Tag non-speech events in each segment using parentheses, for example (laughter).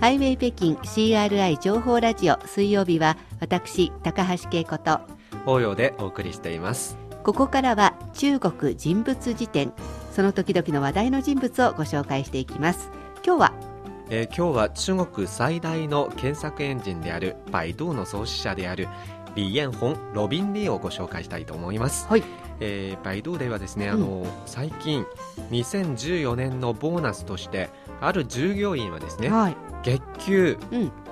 ハイウェイ北京 CRI 情報ラジオ水曜日は私高橋恵子と応用でお送りしています。ここからは中国人物辞典。その時々の話題の人物をご紹介していきます。今日はえー、今日は中国最大の検索エンジンである百度の創始者である李彦宏ロビン・リーをご紹介したいと思います、はいえー、百度ではですね、あの、最近2014年のボーナスとしてある従業員はですね、はい、月給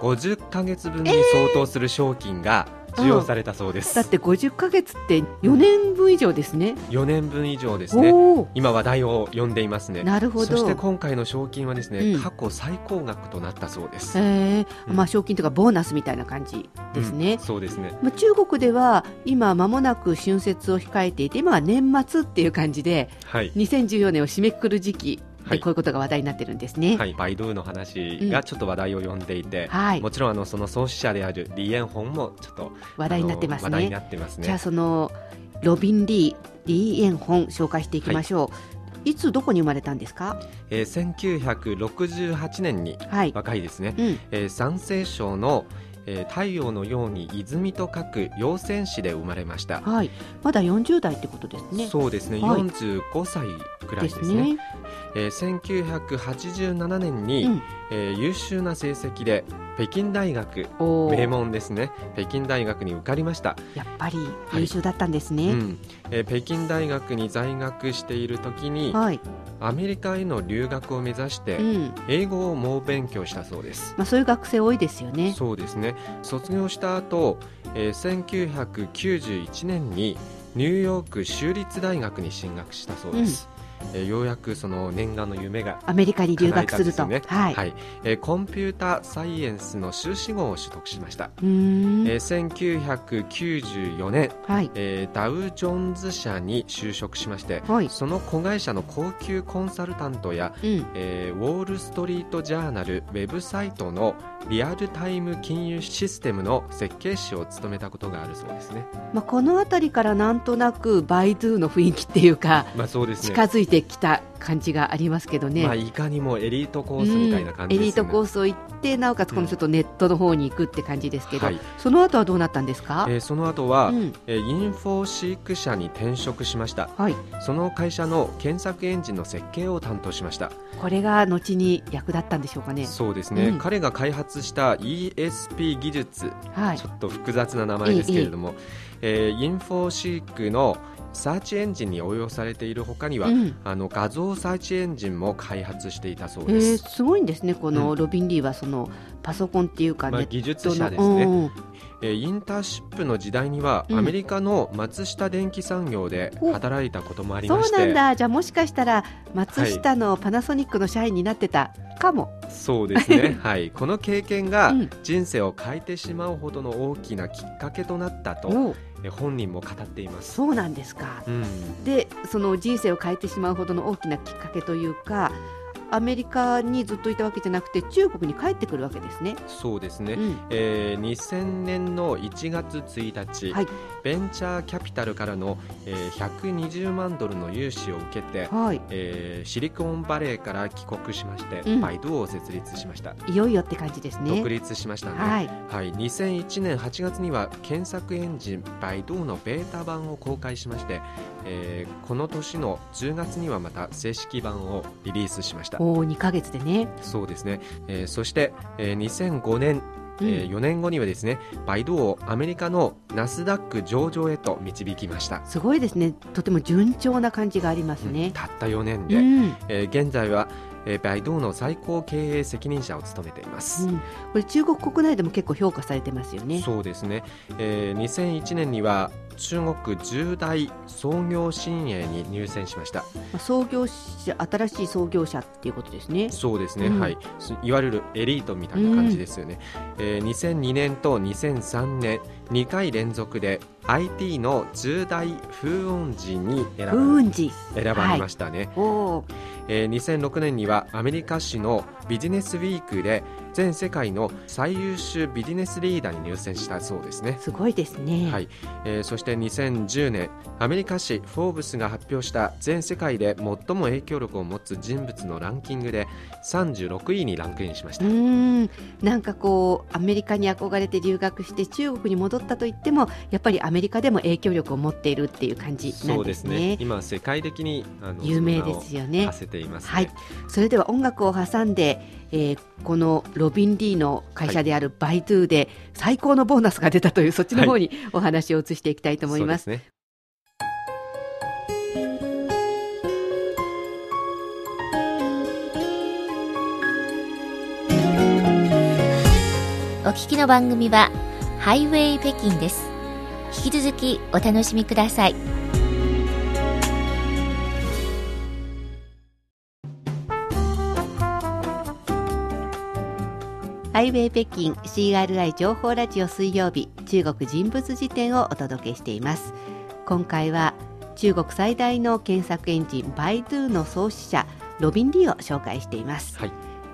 50か月分に相当する賞金が授与されたそうです、だって50か月って4年分以上ですね。4年分以上ですね。今話題を呼んでいますね。なるほど。そして今回の賞金はですね、うん、過去最高額となったそうです。へえ、うん、まあ賞金とかボーナスみたいな感じですね、うん、そうですね、まあ、中国では今間もなく春節を控えていて今は年末っていう感じで、はい、2014年を締めくくる時期はい、こういうことが話題になってるんですね。はい、バイドゥの話がちょっと話題を呼んでいて、うんはい、もちろんあのその創始者であるリエンホンもちょっと話題になってますね。話題になってますね。じゃあそのロビン・リー、リーエンホン紹介していきましょう。はい。いつどこに生まれたんですか、えー、1968年に、はい、若いですね、うん、えー、山西省の、えー、太陽のように泉と書く陽泉市で生まれました、はい、まだ40代ってことですね。そうですね、はい、45歳くらいですね。ですねえー、1987年に、うん、えー、優秀な成績で北京大学名門ですね。北京大学に受かりました。やっぱり優秀だったんですね、はい、うん、えー、北京大学に在学している時に、はい、アメリカへの留学を目指して、英語を猛勉強したそうです、まあ、そういう学生多いですよね。そうですね。卒業した後、えー、1991年にニューヨーク州立大学に進学したそうです、うんえー、ようやくその念願の夢が、アメリカに留学すると、ね、はい、はい、えー、コンピュータサイエンスの修士号を取得しました。えー、1994年、はい。えー、ダウ・ジョンズ社に就職しまして、はい、その子会社の高級コンサルタントや、うん、えー、ウォール・ストリート・ジャーナルウェブサイトのリアルタイム金融システムの設計士を務めたことがあるそうですね。まあこの辺りからなんとなくバイドゥの雰囲気っていうか、まあそうですね、近づいてきた感じがありますけどね、まあ、いかにもエリートコースみたいな感じ、ね。うん、エリートコースを行ってなおかつこのちょっとネットの方に行くって感じですけど、うんはい、その後はどうなったんですか、えー、その後は、うん、えー、インフォ飼育社に転職しました、はい、その会社の検索エンジンの設計を担当しました。これが後に役立ったんでしょうかね。そうですね、彼が開発した ESP 技術、はい、ちょっと複雑な名前ですけれども、えー、インフォ飼育のサーチエンジンに応用されているほかには、うん、あの画像サーチエンジンも開発していたそうです、えー、すごいんですねこのロビン・リーはそのパソコンっていうか、まあ、技術者ですね、うんえインターシップの時代には、うん、アメリカの松下電機産業で働いたこともありまして。そうなんだ。じゃあもしかしたら松下のパナソニックの社員になってたかも、はい、そうですね。(laughs) はい。この経験が人生を変えてしまうほどの大きなきっかけとなったと、本人も語っています。そうなんですか、うん、でその人生を変えてしまうほどの大きなきっかけというかアメリカにずっといたわけじゃなくて中国に帰ってくるわけですね。そうですね、うん、えー、2000年の1月1日、はい、ベンチャーキャピタルからの、えー、120万ドルの融資を受けて、はい、えー、シリコンバレーから帰国しまして、うん、バイドを設立しました。いよいよって感じですね。独立しましたね、はい、はい、2001年8月には検索エンジンバイドのベータ版を公開しまして、えー、この年の10月にはまた正式版をリリースしましたお2か月でね。そうですね、えー、そして、えー、2005年えー、4年後にはですねバイドをアメリカのナスダック上場へと導きました。すごいですね。とても順調な感じがありますね、うん、たった4年で、うん、えー、現在はえー、バイドゥの最高経営責任者を務めています、うん、これ中国国内でも結構評価されてますよね。そうですね、えー、2001年には中国10大創業新鋭に入選しました、まあ、創業者新しい創業者っていうことですね。そうですね、うん、はい。いわゆるエリートみたいな感じですよね、うん、えー、2002年と2003年2回連続で IT の10大風雲児に選ば選ばれましたね、はい、え、2006年にはアメリカ紙のビジネスウィークで全世界の最優秀ビジネスリーダーに入選したそうですね。すごいですね、はい。えー、そして2010年アメリカ誌「フォーブス」が発表した全世界で最も影響力を持つ人物のランキングで36位にランクインしました。うん。なんかこうアメリカに憧れて留学して中国に戻ったといってもやっぱりアメリカでも影響力を持っているっていう感じなんですね。そうですね。今世界的にあの有名ですよね。馳せています、ね、はい。それでは音楽を挟んで、えー、このロビン・リーの会社であるバイドゥで最高のボーナスが出たというそっちの方にお話を移していきたいと思います。はい、お聞きの番組はハイウェイ北京です。引き続きお楽しみください。ハイウェイ北京 CRI 情報ラジオ水曜日中国人物辞典をお届けしています。今回は中国最大の検索エンジンバイドゥの創始者ロビン・リーを紹介しています、はい。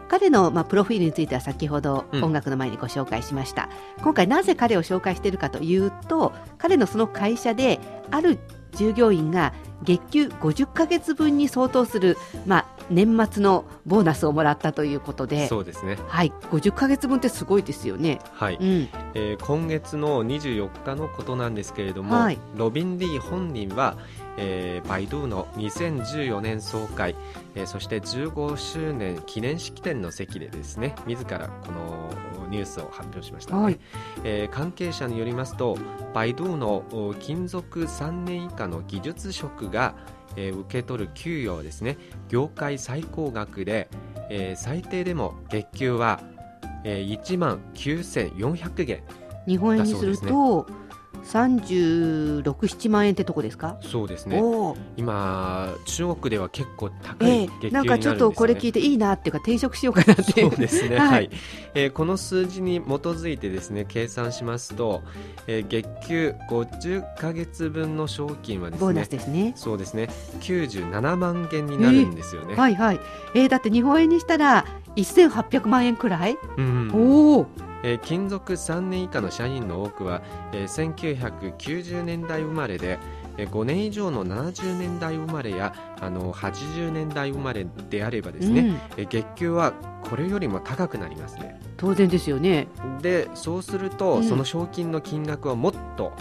彼の、まあ、プロフィールについては先ほど音楽の前にご紹介しました、うん、今回なぜ彼を紹介しているかというと彼のその会社である従業員が月給50か月分に相当する、まあ、年末のボーナスをもらったということで。そうですね、はい、50か月分ってすごいですよね、はい。うん、えー、今月の24日のことなんですけれども、はい、ロビン・リー本人はえー、バイドゥの2014年総会、えー、そして15周年記念式典の席でですね自らこのニュースを発表しました、ね、はい、えー、関係者によりますとバイドゥの勤続3年以下の技術職が、えー、受け取る給与はですね業界最高額で、えー、最低でも月給は、えー、1万9400元日本円にすると、36、7万円ってとこですか？そうですね。今、中国では結構高い、ねえ。ー、なんかちょっとこれ聞いていいなっていうか転職しようかなって (laughs) そうですね、はい、はい、えー、この数字に基づいてですね計算しますと、えー、月給50か月分の賞金はですねボーナスですね。そうですね。97万元になるんですよね、えー、はいはい、えー、だって日本円にしたら1800万円くらい、うん、おおえー、勤続3年以下の社員の多くは、えー、1990年代生まれで、えー、5年以上の70年代生まれやあの80年代生まれであればですね、うん、えー、月給はこれよりも高くなりますね。当然ですよね。でそうすると、うん、その賞金の金額はもっと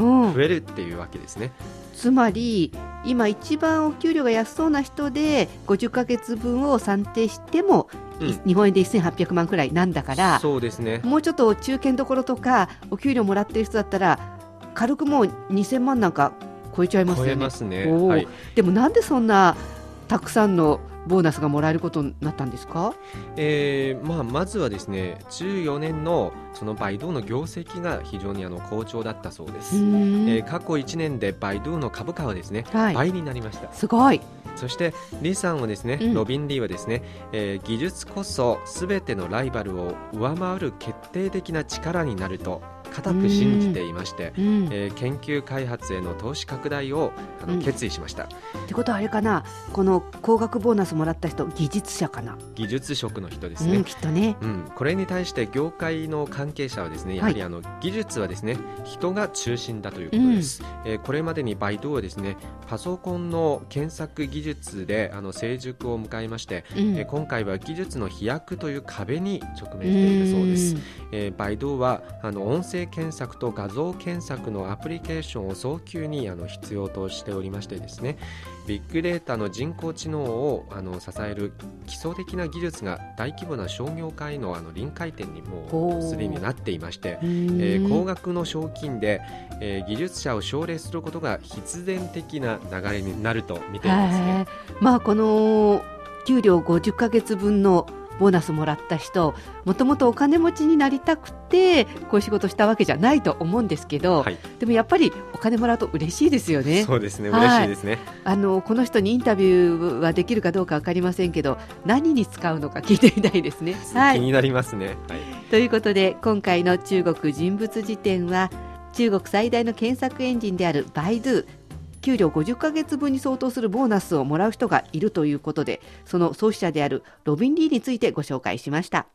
増えるっていうわけですね、うん、つまり今一番お給料が安そうな人で50か月分を算定しても日本円で1800万くらいなんだからそうですね。もうちょっと中堅どころとかお給料もらってる人だったら軽くもう2000万なんか超えちゃいますよね。ますね、はい、でもなんでそんなたくさんのボーナスがもらえることになったんですか、えーまあ、まずはですね14年のそのバイドゥの業績が非常にあの好調だったそうです、えー、過去1年でバイドゥの株価はですね、はい、倍になりました。すごい。そしてリさんはですね、うん、ロビン・リーはですね、えー、技術こそすべてのライバルを上回る決定的な力になると固く信じていまして、うん、えー、研究開発への投資拡大をあの、決意しました。ってことはあれかな？この高額ボーナスもらった人技術者かな？技術職の人ですね、うん、きっとね、うん、これに対して業界の関係者はですねやはりあの、はい、技術はですね人が中心だということです、うん、えー、これまでにバイドはですねパソコンの検索技術であの成熟を迎えまして、うん、えー、今回は技術の飛躍という壁に直面しているそうです、えー、バイドはあの音声検索と画像検索のアプリケーションを早急にあの必要としておりましてですねビッグデータの人工知能をあの支える基礎的な技術が大規模な商業界のあの臨界点にもうすでになっていまして、えー、高額の賞金で、えー、技術者を奨励することが必然的な流れになると見ていますね。まあ、この給料50か月分のボーナスもらった人もともとお金持ちになりたくてこういう仕事したわけじゃないと思うんですけど、はい、でもやっぱりお金もらうと嬉しいですよね。そうですね。嬉しいですね、あのこの人にインタビューはできるかどうか分かりませんけど何に使うのか聞いてみたいですね。(laughs) はい、気になりますね、はい、ということで今回の中国人物辞典は中国最大の検索エンジンであるバイドゥ給料50ヶ月分に相当するボーナスをもらう人がいるということでその創始者であるロビン・リーについてご紹介しました。